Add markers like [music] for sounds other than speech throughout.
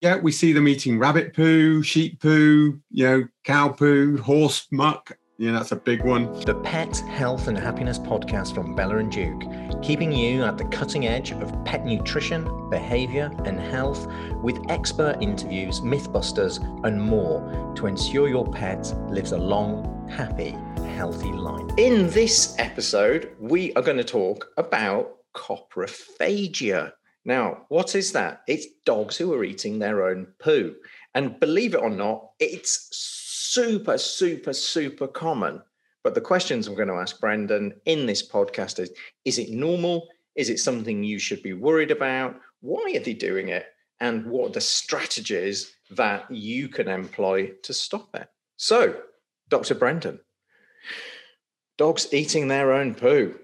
Yeah, we see them eating rabbit poo, sheep poo, you know, cow poo, horse muck. Yeah, that's a big one. The Pet Health and Happiness podcast from Bella and Duke, keeping you at the cutting edge of pet nutrition, behavior, and health with expert interviews, mythbusters, and more to ensure your pet lives a long, happy, healthy life. In this episode, we are going to talk about coprophagia. Now, what is that? It's dogs who are eating their own poo. And believe it or not, it's super, super, super common. But the questions I'm going to ask Brendan in this podcast is Is it normal? Is it something you should be worried about? Why are they doing it? And what are the strategies that you can employ to stop it? So, Dr. Brendan, dogs eating their own poo.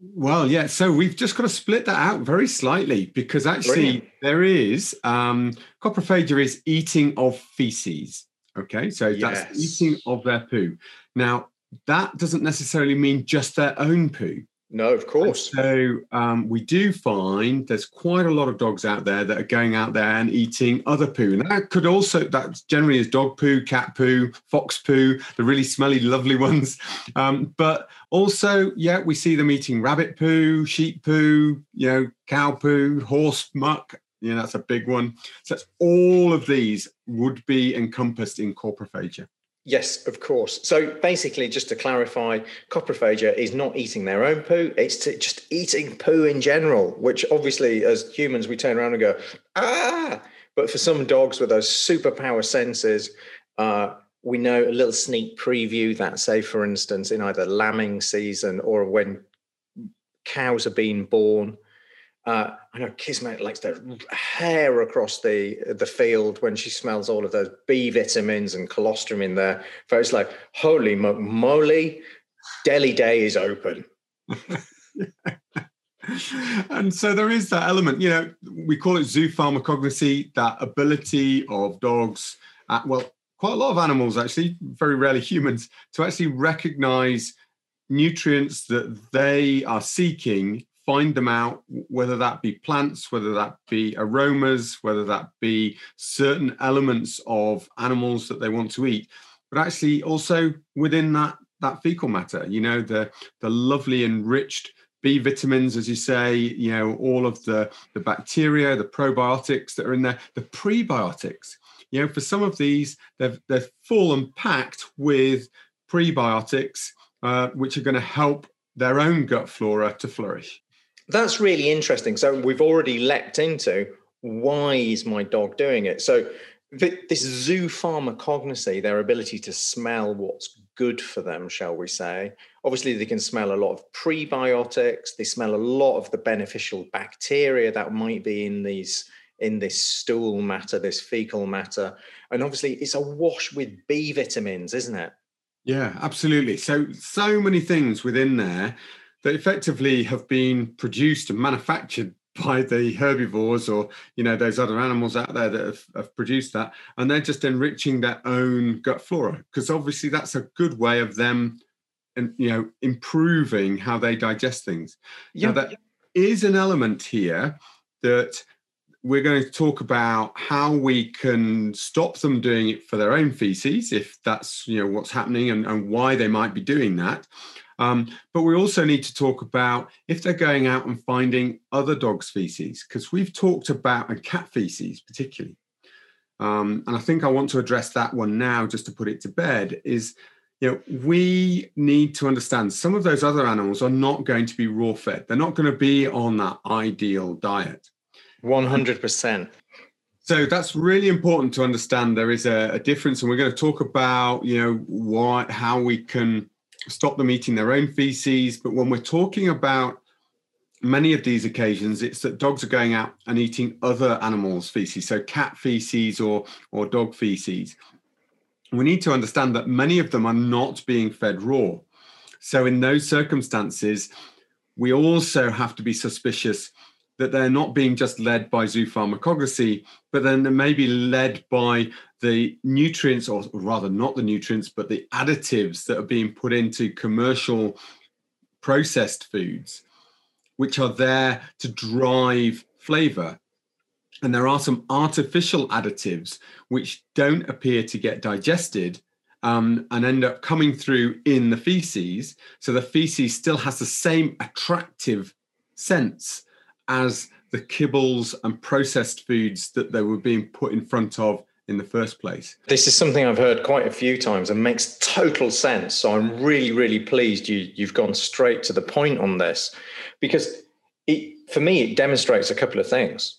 Well, yeah. So we've just got to split that out very slightly because actually Brilliant. there is um, coprophagia is eating of feces. Okay, so yes. that's eating of their poo. Now that doesn't necessarily mean just their own poo. No, of course. And so um, we do find there's quite a lot of dogs out there that are going out there and eating other poo, and that could also that generally is dog poo, cat poo, fox poo, the really smelly, lovely [laughs] ones. Um, but also, yeah, we see them eating rabbit poo, sheep poo, you know, cow poo, horse muck. You know, that's a big one. So all of these would be encompassed in coprophagia. Yes, of course. So basically, just to clarify, coprophagia is not eating their own poo, it's just eating poo in general, which obviously, as humans, we turn around and go, ah. But for some dogs with those superpower senses, uh, we know a little sneak preview that, say, for instance, in either lambing season or when cows are being born, uh, I know Kismet likes to hare across the the field when she smells all of those B vitamins and colostrum in there. But it's like, holy moly, Deli Day is open. [laughs] and so there is that element, you know, we call it zoo zoopharmacognosy, that ability of dogs, uh, well, quite a lot of animals actually, very rarely humans, to actually recognize nutrients that they are seeking find them out, whether that be plants, whether that be aromas, whether that be certain elements of animals that they want to eat, but actually also within that that fecal matter, you know, the the lovely enriched B vitamins, as you say, you know, all of the the bacteria, the probiotics that are in there, the prebiotics. You know, for some of these, they've they're full and packed with prebiotics, uh, which are going to help their own gut flora to flourish. That's really interesting. So we've already leapt into why is my dog doing it? So this zoopharmacognosy, their ability to smell what's good for them, shall we say. Obviously, they can smell a lot of prebiotics. They smell a lot of the beneficial bacteria that might be in these in this stool matter, this fecal matter, and obviously it's a wash with B vitamins, isn't it? Yeah, absolutely. So so many things within there that effectively have been produced and manufactured by the herbivores or you know those other animals out there that have, have produced that. And they're just enriching their own gut flora because obviously that's a good way of them and you know improving how they digest things. Yeah. now, there is an element here that we're going to talk about how we can stop them doing it for their own feces if that's you know what's happening and, and why they might be doing that um, but we also need to talk about if they're going out and finding other dogs' feces, because we've talked about, and cat feces particularly. Um, and I think I want to address that one now, just to put it to bed, is you know, we need to understand some of those other animals are not going to be raw fed. They're not going to be on that ideal diet. 100%. So that's really important to understand. There is a, a difference, and we're going to talk about, you know, what, how we can stop them eating their own feces. But when we're talking about many of these occasions, it's that dogs are going out and eating other animals' feces, so cat feces or or dog feces. We need to understand that many of them are not being fed raw. So in those circumstances, we also have to be suspicious that they're not being just led by zoopharmacognosy, but then they may be led by the nutrients, or rather not the nutrients, but the additives that are being put into commercial processed foods, which are there to drive flavor. And there are some artificial additives which don't appear to get digested um, and end up coming through in the feces. So the feces still has the same attractive scents as the kibbles and processed foods that they were being put in front of in the first place. This is something I've heard quite a few times and makes total sense. So I'm really, really pleased you you've gone straight to the point on this because it, for me it demonstrates a couple of things.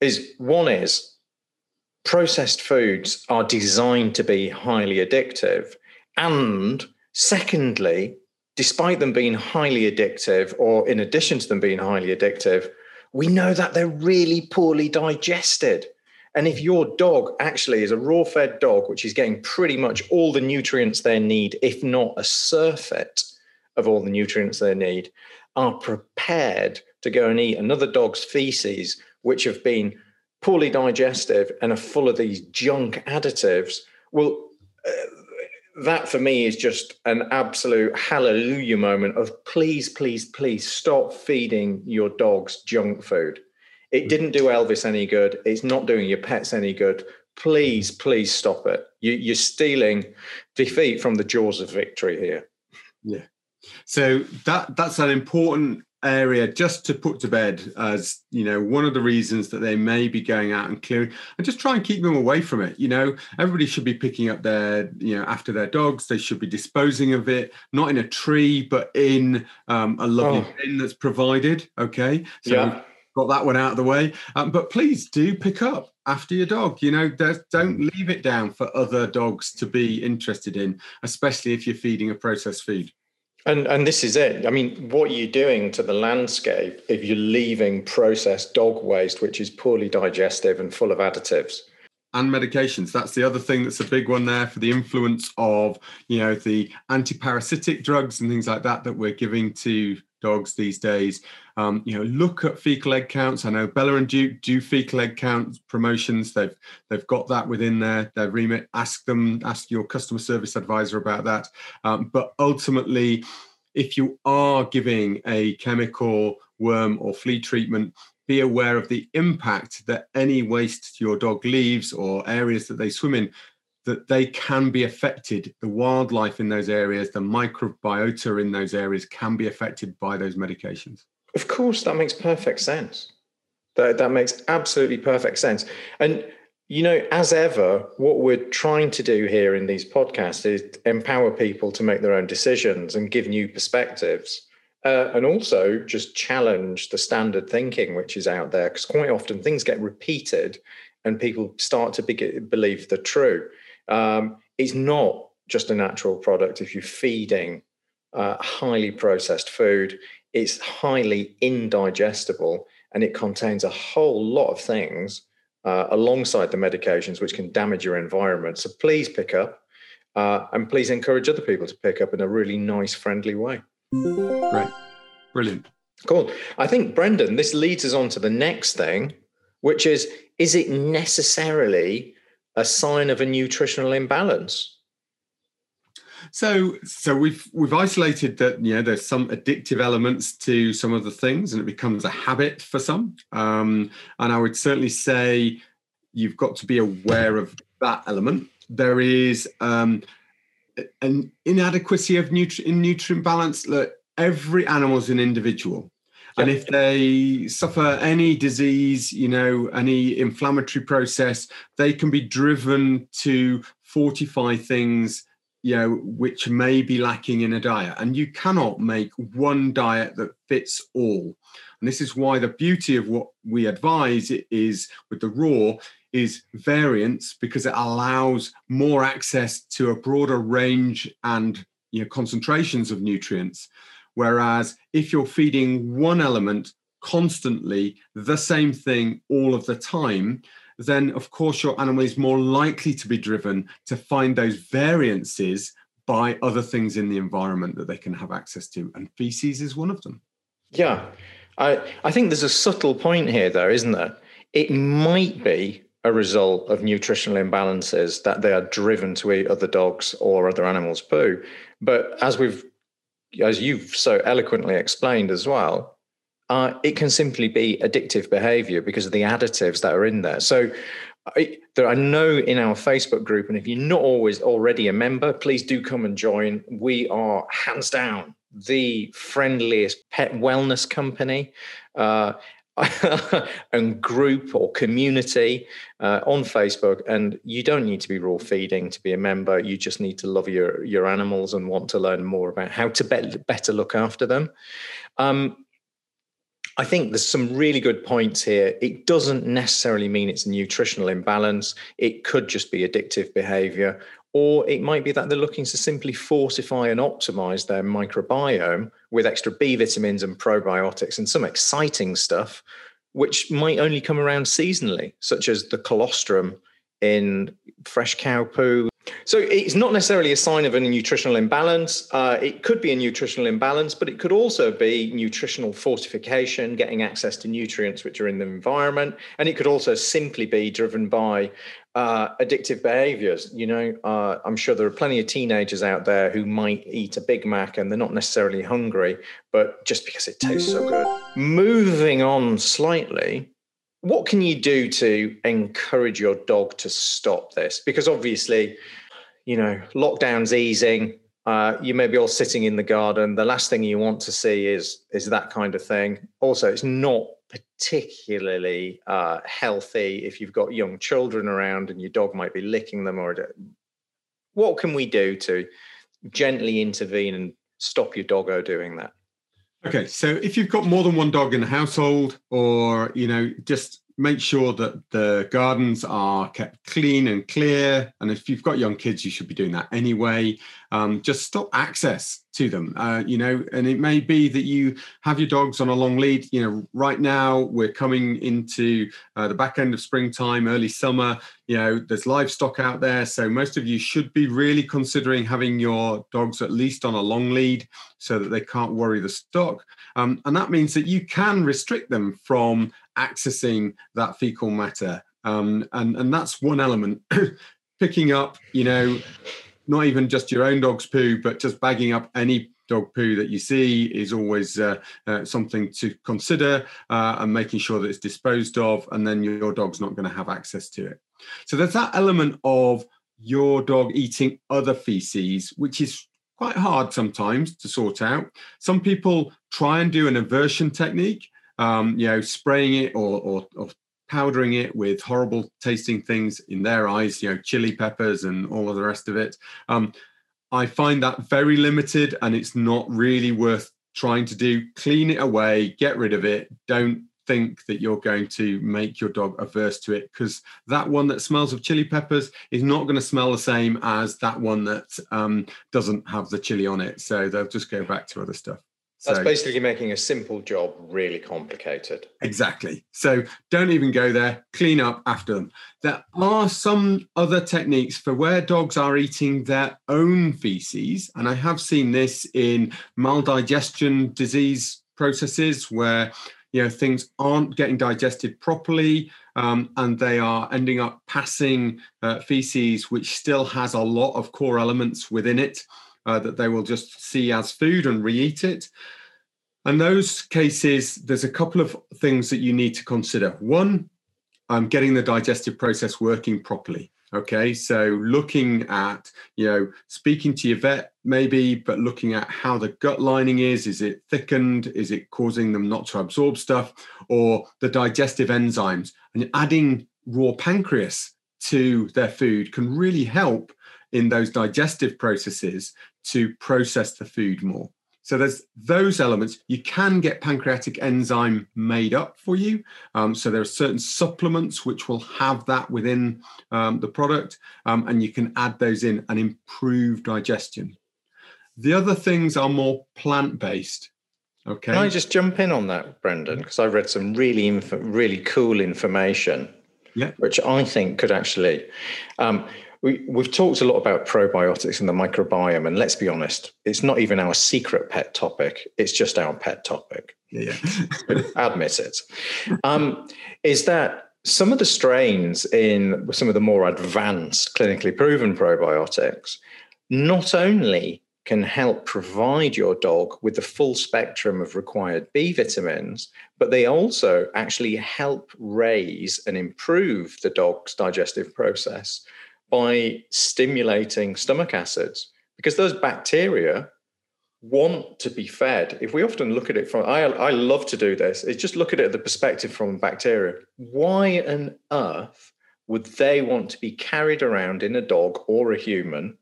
Is one is processed foods are designed to be highly addictive, and secondly, despite them being highly addictive, or in addition to them being highly addictive, we know that they're really poorly digested. And if your dog actually is a raw fed dog, which is getting pretty much all the nutrients they need, if not a surfeit of all the nutrients they need, are prepared to go and eat another dog's feces, which have been poorly digestive and are full of these junk additives, well, uh, that for me is just an absolute hallelujah moment of please, please, please stop feeding your dogs junk food. It mm. didn't do Elvis any good. It's not doing your pets any good. Please, please stop it. You, you're stealing defeat from the jaws of victory here. Yeah. So that that's an important area just to put to bed as you know one of the reasons that they may be going out and clearing and just try and keep them away from it you know everybody should be picking up their you know after their dogs they should be disposing of it not in a tree but in um, a lovely oh. bin that's provided okay so yeah. Got that one out of the way um, but please do pick up after your dog you know don't leave it down for other dogs to be interested in especially if you're feeding a processed food and and this is it. I mean, what are you doing to the landscape if you're leaving processed dog waste, which is poorly digestive and full of additives? and medications that's the other thing that's a big one there for the influence of you know the antiparasitic drugs and things like that that we're giving to dogs these days. Um, you know look at fecal egg counts. I know bella and duke do fecal egg count promotions. They've they've got that within their their remit. Ask them ask your customer service advisor about that. Um, but ultimately if you are giving a chemical worm or flea treatment be aware of the impact that any waste your dog leaves or areas that they swim in that they can be affected. The wildlife in those areas the microbiota in those areas can be affected by those medications. Of course that makes perfect sense. That, that makes absolutely perfect sense. And you know as ever what we're trying to do here in these podcasts is empower people to make their own decisions and give new perspectives uh, and also just challenge the standard thinking which is out there because quite often things get repeated and people start to be- believe they're true um, it's not just a natural product if you're feeding uh, highly processed food it's highly indigestible and it contains a whole lot of things uh, alongside the medications which can damage your environment so please pick up uh, and please encourage other people to pick up in a really nice friendly way Great. Brilliant. Cool. I think, Brendan, this leads us on to the next thing, which is is it necessarily a sign of a nutritional imbalance? So, so we've we've isolated that you know there's some addictive elements to some of the things, and it becomes a habit for some. Um, and I would certainly say you've got to be aware of that element. There is um, an inadequacy of nutri- in nutrient balance. Look, every animal is an individual. And if they suffer any disease, you know, any inflammatory process, they can be driven to fortify things, you know, which may be lacking in a diet. And you cannot make one diet that fits all. And this is why the beauty of what we advise is with the raw is variance because it allows more access to a broader range and you know concentrations of nutrients whereas if you're feeding one element constantly the same thing all of the time then of course your animal is more likely to be driven to find those variances by other things in the environment that they can have access to and feces is one of them. Yeah. I i think there's a subtle point here though isn't there? It might be a result of nutritional imbalances that they are driven to eat other dogs or other animals' poo. But as we've, as you've so eloquently explained as well, uh, it can simply be addictive behavior because of the additives that are in there. So I, there, I know in our Facebook group, and if you're not always already a member, please do come and join. We are hands down the friendliest pet wellness company. Uh, [laughs] and group or community uh, on Facebook. And you don't need to be raw feeding to be a member. You just need to love your your animals and want to learn more about how to be- better look after them. Um, I think there's some really good points here. It doesn't necessarily mean it's a nutritional imbalance. It could just be addictive behavior, or it might be that they're looking to simply fortify and optimize their microbiome with extra B vitamins and probiotics and some exciting stuff, which might only come around seasonally, such as the colostrum in fresh cow poo. So it's not necessarily a sign of a nutritional imbalance. Uh, it could be a nutritional imbalance, but it could also be nutritional fortification, getting access to nutrients which are in the environment. And it could also simply be driven by uh, addictive behaviors. You know, uh, I'm sure there are plenty of teenagers out there who might eat a Big Mac and they're not necessarily hungry, but just because it tastes so good. Moving on slightly, what can you do to encourage your dog to stop this? Because obviously, you know, lockdown's easing. Uh, you may be all sitting in the garden. The last thing you want to see is is that kind of thing. Also, it's not particularly uh, healthy if you've got young children around and your dog might be licking them. Or what can we do to gently intervene and stop your doggo doing that? Okay, so if you've got more than one dog in the household, or you know, just make sure that the gardens are kept clean and clear. And if you've got young kids, you should be doing that anyway. Um, just stop access to them, uh, you know. And it may be that you have your dogs on a long lead. You know, right now we're coming into uh, the back end of springtime, early summer. You know, there's livestock out there, so most of you should be really considering having your dogs at least on a long lead so that they can't worry the stock. Um, and that means that you can restrict them from accessing that fecal matter. Um, and, and that's one element. [clears throat] Picking up, you know, not even just your own dog's poo, but just bagging up any dog poo that you see is always uh, uh, something to consider uh, and making sure that it's disposed of, and then your dog's not going to have access to it. So there's that element of your dog eating other feces, which is quite hard sometimes to sort out. Some people try and do an aversion technique, um, you know, spraying it or, or, or powdering it with horrible tasting things in their eyes, you know, chili peppers and all of the rest of it. Um, I find that very limited and it's not really worth trying to do. Clean it away, get rid of it. Don't think that you're going to make your dog averse to it because that one that smells of chili peppers is not going to smell the same as that one that um, doesn't have the chili on it. So they'll just go back to other stuff. That's so, basically making a simple job really complicated. Exactly. So don't even go there. Clean up after them. There are some other techniques for where dogs are eating their own feces. And I have seen this in maldigestion disease processes where you know things aren't getting digested properly um, and they are ending up passing uh, feces which still has a lot of core elements within it uh, that they will just see as food and re-eat it. And those cases, there's a couple of things that you need to consider. One, um, getting the digestive process working properly. Okay, so looking at, you know, speaking to your vet maybe, but looking at how the gut lining is. Is it thickened? Is it causing them not to absorb stuff? Or the digestive enzymes? And adding raw pancreas to their food can really help in those digestive processes to process the food more. So there's those elements. You can get pancreatic enzyme made up for you. Um, so there are certain supplements which will have that within um, the product, um, and you can add those in and improve digestion. The other things are more plant-based. Okay. Can I just jump in on that, Brendan? Because I read some really, inf- really cool information, yeah. which I think could actually. We, we've talked a lot about probiotics and the microbiome, and let's be honest, it's not even our secret pet topic. It's just our pet topic. Yeah, yeah. [laughs] admit it. Um, is that some of the strains in some of the more advanced clinically proven probiotics not only can help provide your dog with the full spectrum of required B vitamins, but they also actually help raise and improve the dog's digestive process by stimulating stomach acids because those bacteria want to be fed. If we often look at it from, I, I love to do this, is just look at it the perspective from bacteria. Why on earth would they want to be carried around in a dog or a human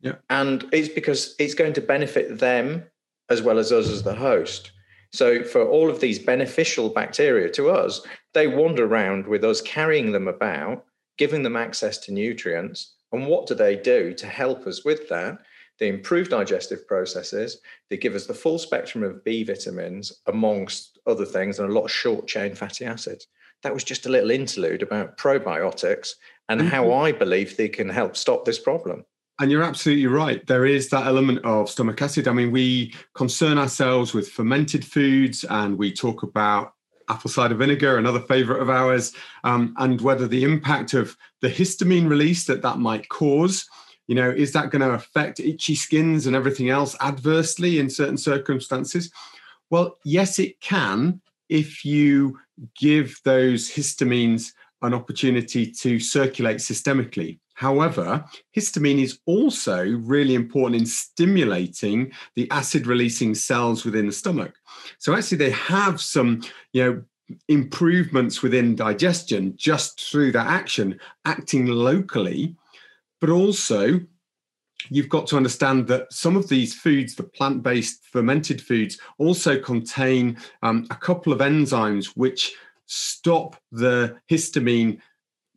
yeah. And it's because it's going to benefit them as well as us as the host. So, for all of these beneficial bacteria to us, they wander around with us carrying them about, giving them access to nutrients. And what do they do to help us with that? They improve digestive processes. They give us the full spectrum of B vitamins, amongst other things, and a lot of short chain fatty acids. That was just a little interlude about probiotics and mm-hmm. how I believe they can help stop this problem. And you're absolutely right. There is that element of stomach acid. I mean, we concern ourselves with fermented foods and we talk about apple cider vinegar, another favorite of ours, um, and whether the impact of the histamine release that that might cause, you know, is that going to affect itchy skins and everything else adversely in certain circumstances? Well, yes, it can if you give those histamines an opportunity to circulate systemically. However, histamine is also really important in stimulating the acid releasing cells within the stomach. So actually they have some, you know, improvements within digestion just through that action acting locally, but also you've got to understand that some of these foods, the plant based fermented foods, also contain um, a couple of enzymes which stop the histamine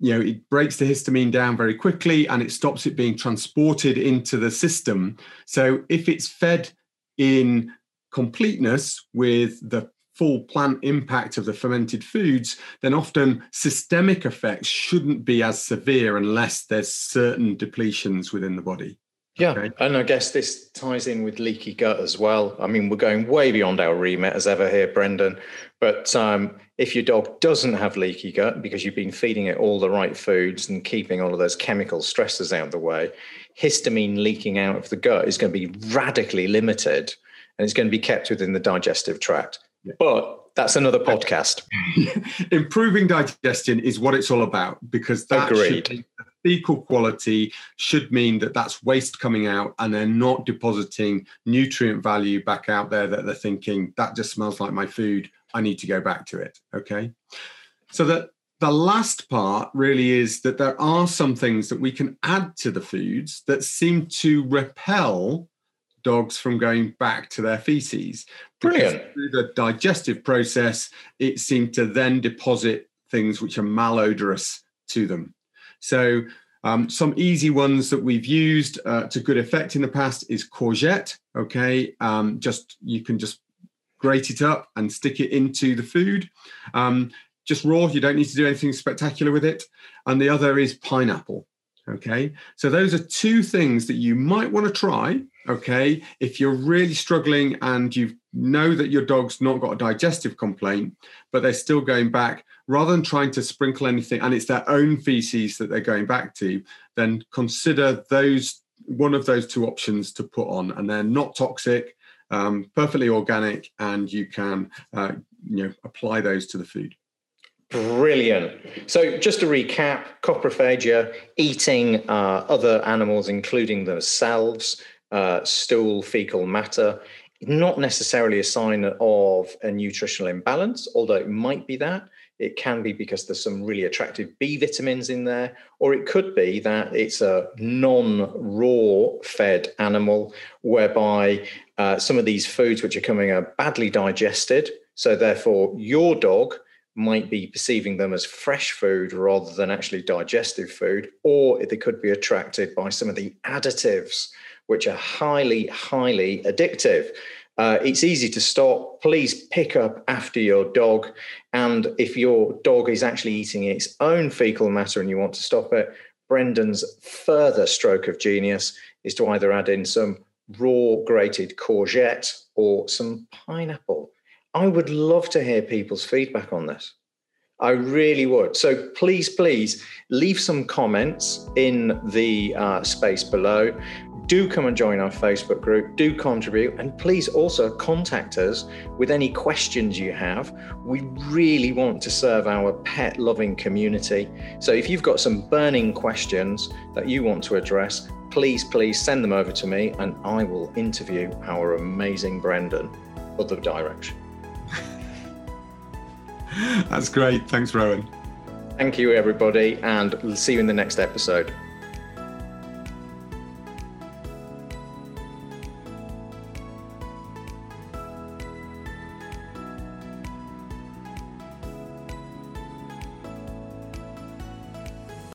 you know it breaks the histamine down very quickly and it stops it being transported into the system. So if it's fed in completeness with the full plant impact of the fermented foods then often systemic effects shouldn't be as severe unless there's certain depletions within the body yeah, okay. and I guess this ties in with leaky gut as well. I mean, we're going way beyond our remit as ever here, Brendan. But um, if your dog doesn't have leaky gut because you've been feeding it all the right foods and keeping all of those chemical stresses out of the way, histamine leaking out of the gut is going to be radically limited and it's going to be kept within the digestive tract. Yeah. But that's another podcast. [laughs] Improving digestion is what it's all about because that Agreed fecal quality should mean that that's waste coming out and they're not depositing nutrient value back out there that they're thinking that just smells like my food i need to go back to it okay so that the last part really is that there are some things that we can add to the foods that seem to repel dogs from going back to their feces. Brilliant. through the digestive process, it seemed to then deposit things which are malodorous to them. So um, some easy ones that we've used uh, to good effect in the past is courgette. Okay, um, just you can just grate it up and stick it into the food. Um, just raw, you don't need to do anything spectacular with it. And the other is pineapple. Okay, so those are two things that you might want to try. Okay, if you're really struggling and you know that your dog's not got a digestive complaint, but they're still going back, rather than trying to sprinkle anything and it's their own feces that they're going back to, then consider those one of those two options to put on, and they're not toxic, um, perfectly organic, and you can uh, you know apply those to the food. Brilliant. So, just to recap, coprophagia, eating uh, other animals, including themselves, uh, stool, fecal matter, not necessarily a sign of a nutritional imbalance, although it might be that. It can be because there's some really attractive B vitamins in there, or it could be that it's a non raw fed animal whereby uh, some of these foods which are coming are badly digested. So, therefore, your dog might be perceiving them as fresh food rather than actually digestive food, or they could be attracted by some of the additives, which are highly, highly addictive. Uh, it's easy to stop. Please pick up after your dog. And if your dog is actually eating its own fecal matter and you want to stop it, Brendan's further stroke of genius is to either add in some raw grated courgette or some pineapple. I would love to hear people's feedback on this. I really would. So please, please leave some comments in the uh, space below. Do come and join our Facebook group, do contribute, and please also contact us with any questions you have. We really want to serve our pet loving community. So if you've got some burning questions that you want to address, please, please send them over to me and I will interview our amazing Brendan. Other direction. That's great. Thanks, Rowan. Thank you, everybody, and we'll see you in the next episode.